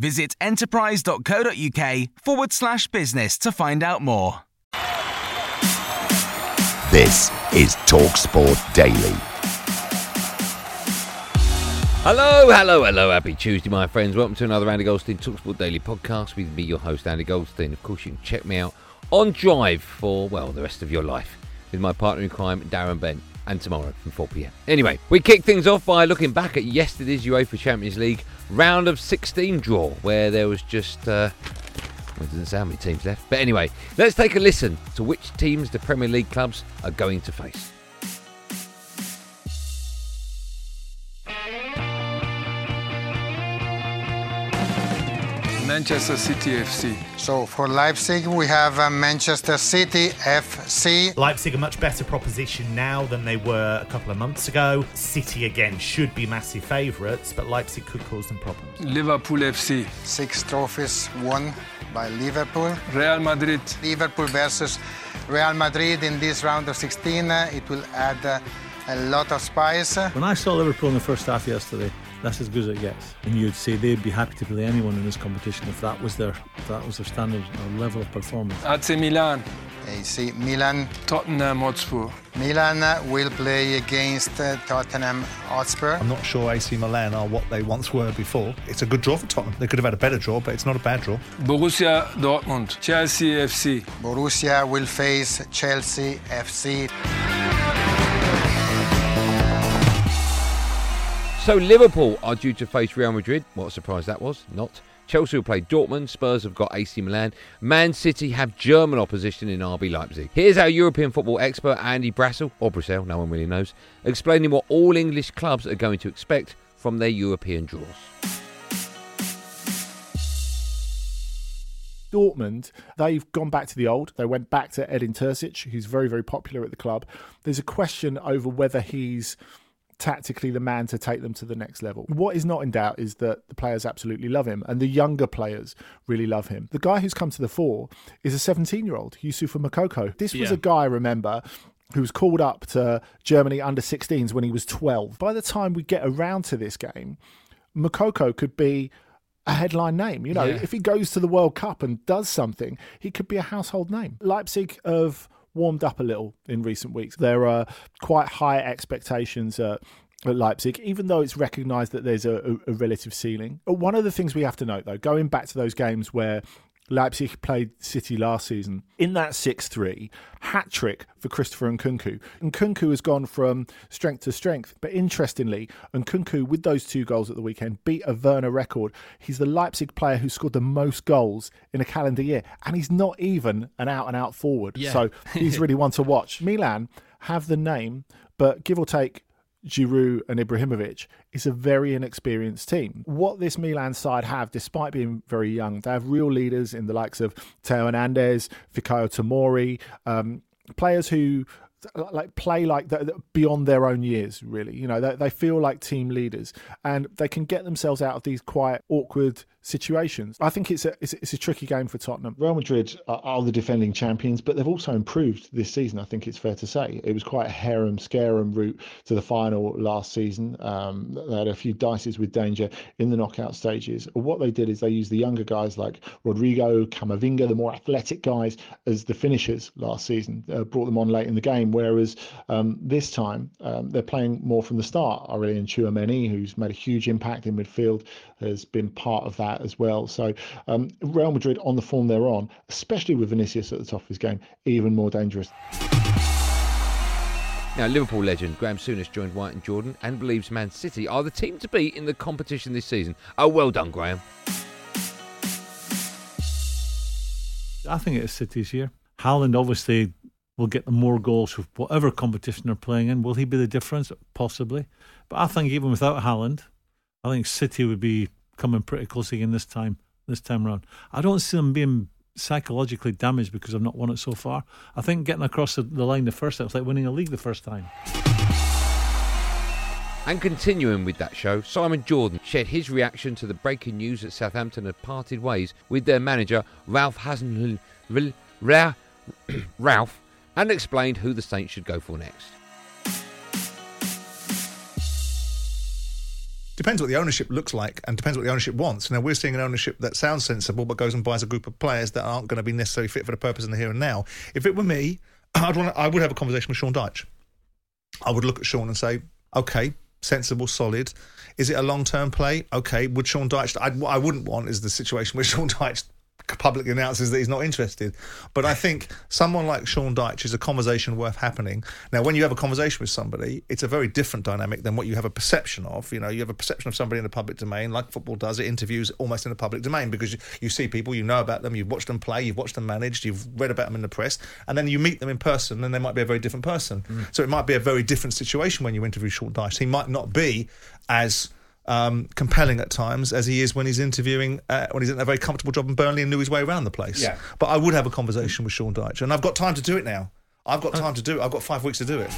Visit enterprise.co.uk forward slash business to find out more. This is TalkSport Daily. Hello, hello, hello. Happy Tuesday, my friends. Welcome to another Andy Goldstein Talksport Daily podcast with me, your host, Andy Goldstein. Of course, you can check me out on Drive for, well, the rest of your life with my partner in crime, Darren Bent, and tomorrow from 4 pm. Anyway, we kick things off by looking back at yesterday's UEFA Champions League round of 16 draw, where there was just. Uh, well, it doesn't say how many teams left. But anyway, let's take a listen to which teams the Premier League clubs are going to face. Manchester City FC. So for Leipzig, we have uh, Manchester City FC. Leipzig a much better proposition now than they were a couple of months ago. City again should be massive favourites, but Leipzig could cause them problems. Liverpool FC. Six trophies won by Liverpool. Real Madrid. Liverpool versus Real Madrid in this round of 16. Uh, it will add uh, a lot of spice. When I saw Liverpool in the first half yesterday, that's as good as it gets. And you'd say they'd be happy to play anyone in this competition if that was their if that was their standard or level of performance. AC Milan. AC Milan. Tottenham Hotspur. Milan uh, will play against uh, Tottenham Hotspur. I'm not sure AC Milan are what they once were before. It's a good draw for Tottenham. They could have had a better draw, but it's not a bad draw. Borussia Dortmund. Chelsea FC. Borussia will face Chelsea FC. So Liverpool are due to face Real Madrid. What a surprise that was. Not. Chelsea will play Dortmund. Spurs have got AC Milan. Man City have German opposition in RB Leipzig. Here's our European football expert Andy Brassell, or Brassell, no one really knows, explaining what all English clubs are going to expect from their European draws. Dortmund, they've gone back to the old. They went back to Edin Terzic, who's very, very popular at the club. There's a question over whether he's tactically the man to take them to the next level. What is not in doubt is that the players absolutely love him and the younger players really love him. The guy who's come to the fore is a 17 year old, Youssoufa Moukoko. This was Yeah. a guy, remember, who was called up to Germany under 16s when he was 12. By the time we get around to this game, Makoko could be a headline name. You know, Yeah. if he goes to the World Cup and does something, he could be a household name. Leipzig have warmed up a little in recent weeks. There are quite high expectations at, at Leipzig, even though it's recognised that there's a, a, relative ceiling. But one of the things we have to note, though, going back to those games where Leipzig played City last season. In that 6 3, hat trick for Christopher Nkunku. And Nkunku has gone from strength to strength. But interestingly, Nkunku, with those two goals at the weekend, beat a Werner record. He's the Leipzig player who scored the most goals in a calendar year. And he's not even an out and out forward. Yeah. So he's really one to watch. Milan have the name, but give or take, Giroud and Ibrahimovic is a very inexperienced team. What this Milan side have, despite being very young, they have real leaders in the likes of Theo Hernandez, Fikayo Tomori, um, players who like play like that beyond their own years really. You know they, they feel like team leaders and they can get themselves out of these quiet awkward situations. I think it's a it's, it's a tricky game for tottenham. Real madrid are, are the defending champions but they've also improved this season i think it's fair to say. It was quite a harem scarum route to the final last season. Um, they had a few dices with danger in the knockout stages. What they did is they used the younger guys like rodrigo camavinga the more athletic guys as the finishers last season uh, brought them on late in the game game. Whereas um, this time um, they're playing more from the start. Aurelien Tchouameni, who's made a huge impact in midfield, has been part of that as well. So um, Real Madrid on the form they're on, especially with Vinicius at the top of his game, even more dangerous. Now, Liverpool legend Graeme Souness joined White and Jordan and believes Man City are the team to beat in the competition this season. Oh, well done, Graeme. I think it's City's year. Haaland obviously will get the more goals with whatever competition they're playing in. Will he be the difference? Possibly. But I think even without Haaland, I think City would be coming pretty close again this time this time around. I don't see them being psychologically damaged because I've not won it so far. I think getting across the, the line the first time, it's like winning a league the first time. And continuing with that show, Simon Jordan shared his reaction to the breaking news that Southampton had parted ways with their manager, Ralph Hasenhüttl, Ralph, and explained who the Saints should go for next. depends what the ownership looks like and depends what the ownership wants. Now, we're seeing an ownership that sounds sensible but goes and buys a group of players that aren't going to be necessarily fit for the purpose in the here and now. If it were me, I'd want I would have a conversation with Sean Dyche. I would look at Sean and say, okay, sensible, solid. Is it a long term play? Okay. Would Sean Dyche? I, what I wouldn't want is the situation where Sean Dyche publicly announces that he's not interested. But I think someone like Sean Dyche is a conversation worth happening. Now, when you have a conversation with somebody, it's a very different dynamic than what you have a perception of. You know, you have a perception of somebody in the public domain, like football does. It interviews almost in the public domain because you, you see people, you know about them, you've watched them play, you've watched them managed, you've read about them in the press, and then you meet them in person, and they might be a very different person. Mm. So it might be a very different situation when you interview Sean Dyche. He might not be as um, compelling at times as he is when he's interviewing uh, when he's in a very comfortable job in Burnley and knew his way around the place. Yeah. But I would have a conversation with Sean Dyche, and I've got time to do it now. I've got time to do it. I've got five weeks to do it.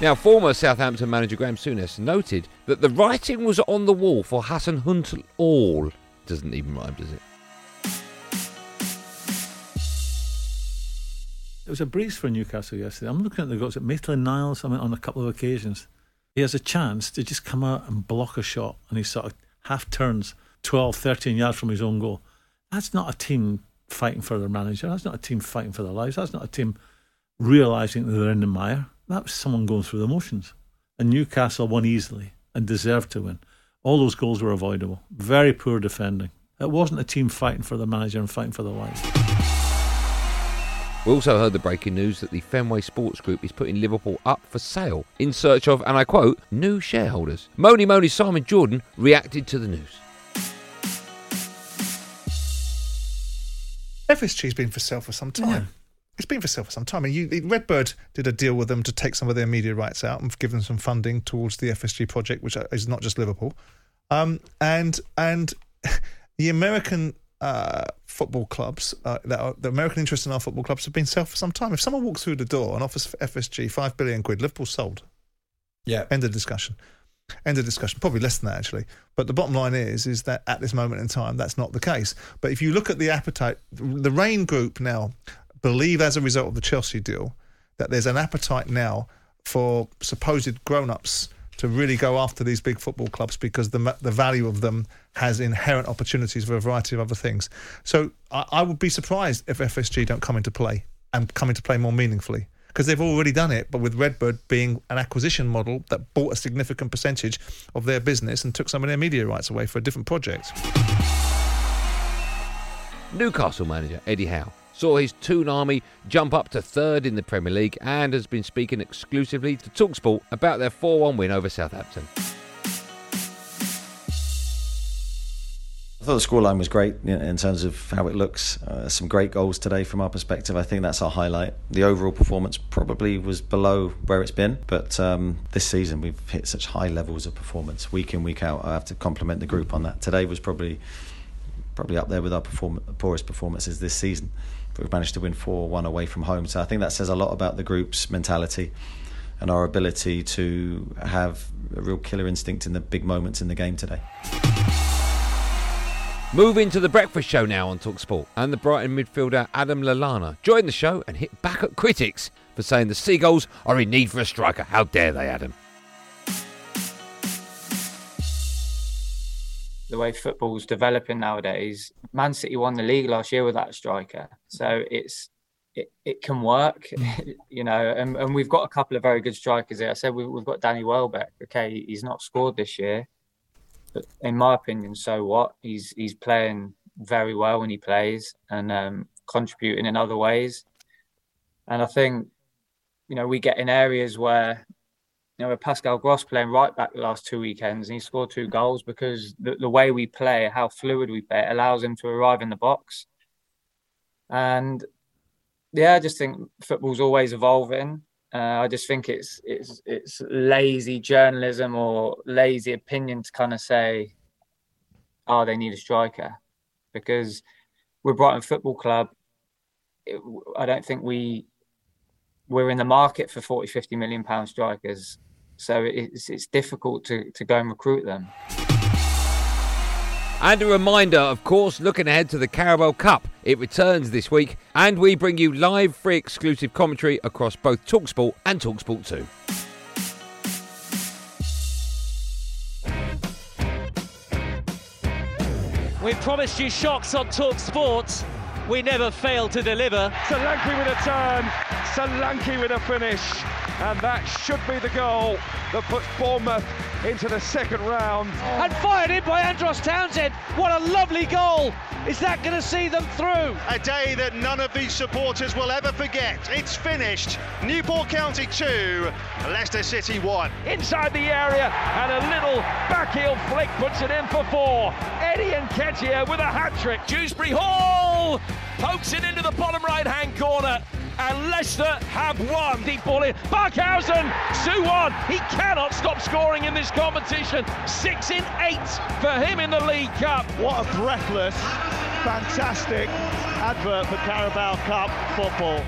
Now, former Southampton manager Graeme Souness noted that the writing was on the wall for Hassan Hunt all. Doesn't even rhyme, does it? It was a breeze for Newcastle yesterday. I'm looking at the goals at Maitland Niles. I mean, on a couple of occasions he has a chance to just come out and block a shot and he sort of half turns 12, 13 yards from his own goal. That's not a team fighting for their manager. That's not a team fighting for their lives. That's not a team realising that they're in the mire. That was someone going through the motions. And Newcastle won easily and deserved to win. All those goals were avoidable. Very poor defending. It wasn't a team fighting for the manager and fighting for their lives. We also heard the breaking news that the Fenway Sports Group is putting Liverpool up for sale in search of, and I quote, new shareholders. Moni Moni Simon Jordan reacted to the news. FSG's been for sale for some time. Yeah. It's been for sale for some time. And you, Redbird did a deal with them to take some of their media rights out and give them some funding towards the FSG project, which is not just Liverpool. Um, and and the American uh, football clubs, uh, that are, the American interest in our football clubs have been sell for some time. If someone walks through the door and offers FSG five billion quid, Liverpool sold. Yeah. End of discussion. End of discussion. Probably less than that actually. But the bottom line is, is that at this moment in time, that's not the case. But if you look at the appetite, the Raine Group now believe as a result of the Chelsea deal that there's an appetite now for supposed grown-ups to really go after these big football clubs because the the value of them has inherent opportunities for a variety of other things. So I, I would be surprised if FSG don't come into play and come into play more meaningfully because they've already done it, but with Redbird being an acquisition model that bought a significant percentage of their business and took some of their media rights away for a different project. Newcastle manager Eddie Howe saw his Toon Army jump up to third in the Premier League and has been speaking exclusively to Talksport about their 4 1 win over Southampton. I thought the scoreline was great in terms of how it looks. Uh, some great goals today from our perspective. I think that's our highlight. The overall performance probably was below where it's been, but um, this season we've hit such high levels of performance week in, week out. I have to compliment the group on that. Today was probably probably up there with our perform- poorest performances this season we've managed to win 4 1 away from home. So I think that says a lot about the group's mentality and our ability to have a real killer instinct in the big moments in the game today. Moving to the breakfast show now on Talksport, and the Brighton midfielder Adam Lallana joined the show and hit back at critics for saying the Seagulls are in need for a striker. How dare they, Adam? The way football's developing nowadays, Man City won the league last year with that striker. So it's it, it can work, you know, and, and we've got a couple of very good strikers here. I said we, we've got Danny Welbeck. Okay, he's not scored this year, but in my opinion, so what? He's he's playing very well when he plays and um, contributing in other ways. And I think, you know, we get in areas where, you know, with Pascal Gross playing right back the last two weekends and he scored two goals because the, the way we play, how fluid we play, allows him to arrive in the box. And yeah, I just think football's always evolving. Uh, I just think it's it's it's lazy journalism or lazy opinion to kind of say, "Oh, they need a striker," because we're Brighton Football Club. It, I don't think we we're in the market for 40, 50 million pound strikers, so it's it's difficult to to go and recruit them. And a reminder, of course, looking ahead to the Carabao Cup. It returns this week, and we bring you live free exclusive commentary across both Talksport and Talksport 2. We promised you shocks on Talksport. We never fail to deliver. Solanke with a turn, Solanke with a finish, and that should be the goal that puts Bournemouth into the second round. And fired in by Andros Townsend. What a lovely goal! Is that going to see them through? A day that none of these supporters will ever forget. It's finished. Newport County 2, Leicester City 1. Inside the area, and a little backheel flick puts it in for four. Eddie and Nketiah with a hat trick. Dewsbury Hall pokes it into the bottom right hand corner and Leicester have won. Deep ball in. Barkhausen, 2 1. He cannot stop scoring in this competition. Six in eight for him in the League Cup. What a breathless, fantastic advert for Carabao Cup football.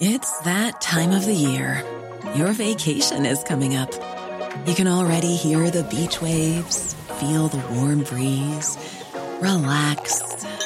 It's that time of the year. Your vacation is coming up. You can already hear the beach waves, feel the warm breeze, relax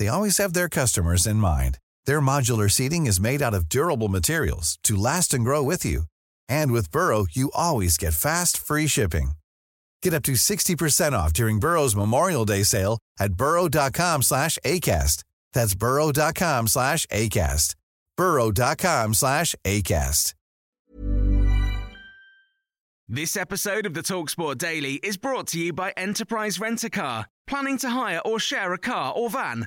they always have their customers in mind. Their modular seating is made out of durable materials to last and grow with you. And with Burrow, you always get fast, free shipping. Get up to 60% off during Burrow's Memorial Day sale at burrow.com slash ACAST. That's burrow.com slash ACAST. burrow.com slash ACAST. This episode of the Talksport Daily is brought to you by Enterprise Rent a Car. Planning to hire or share a car or van?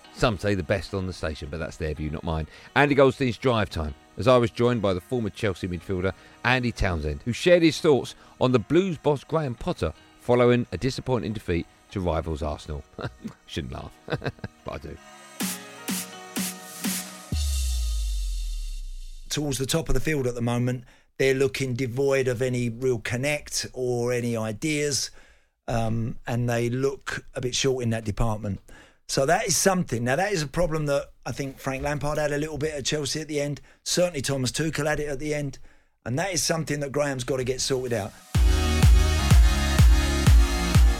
Some say the best on the station, but that's their view, not mine. Andy Goldstein's Drive Time, as I was joined by the former Chelsea midfielder Andy Townsend, who shared his thoughts on the Blues boss Graham Potter following a disappointing defeat to rivals Arsenal. Shouldn't laugh, but I do. towards the top of the field at the moment, they're looking devoid of any real connect or any ideas, um, and they look a bit short in that department. So that is something. Now that is a problem that I think Frank Lampard had a little bit at Chelsea at the end. Certainly Thomas Tuchel had it at the end, and that is something that Graham's got to get sorted out.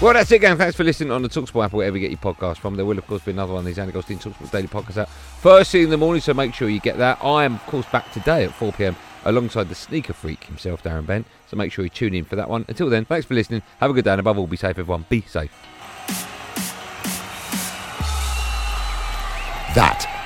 Well, that's it, gang. Thanks for listening on the Talksport app, wherever you get your podcast from. There will, of course, be another one of these Andy Goldstein Talksport Daily podcasts out first thing in the morning, so make sure you get that. I am, of course, back today at 4 pm alongside the sneaker freak himself, Darren Bent. So make sure you tune in for that one. Until then, thanks for listening. Have a good day, and above all, be safe, everyone. Be safe.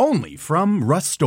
Only from Rust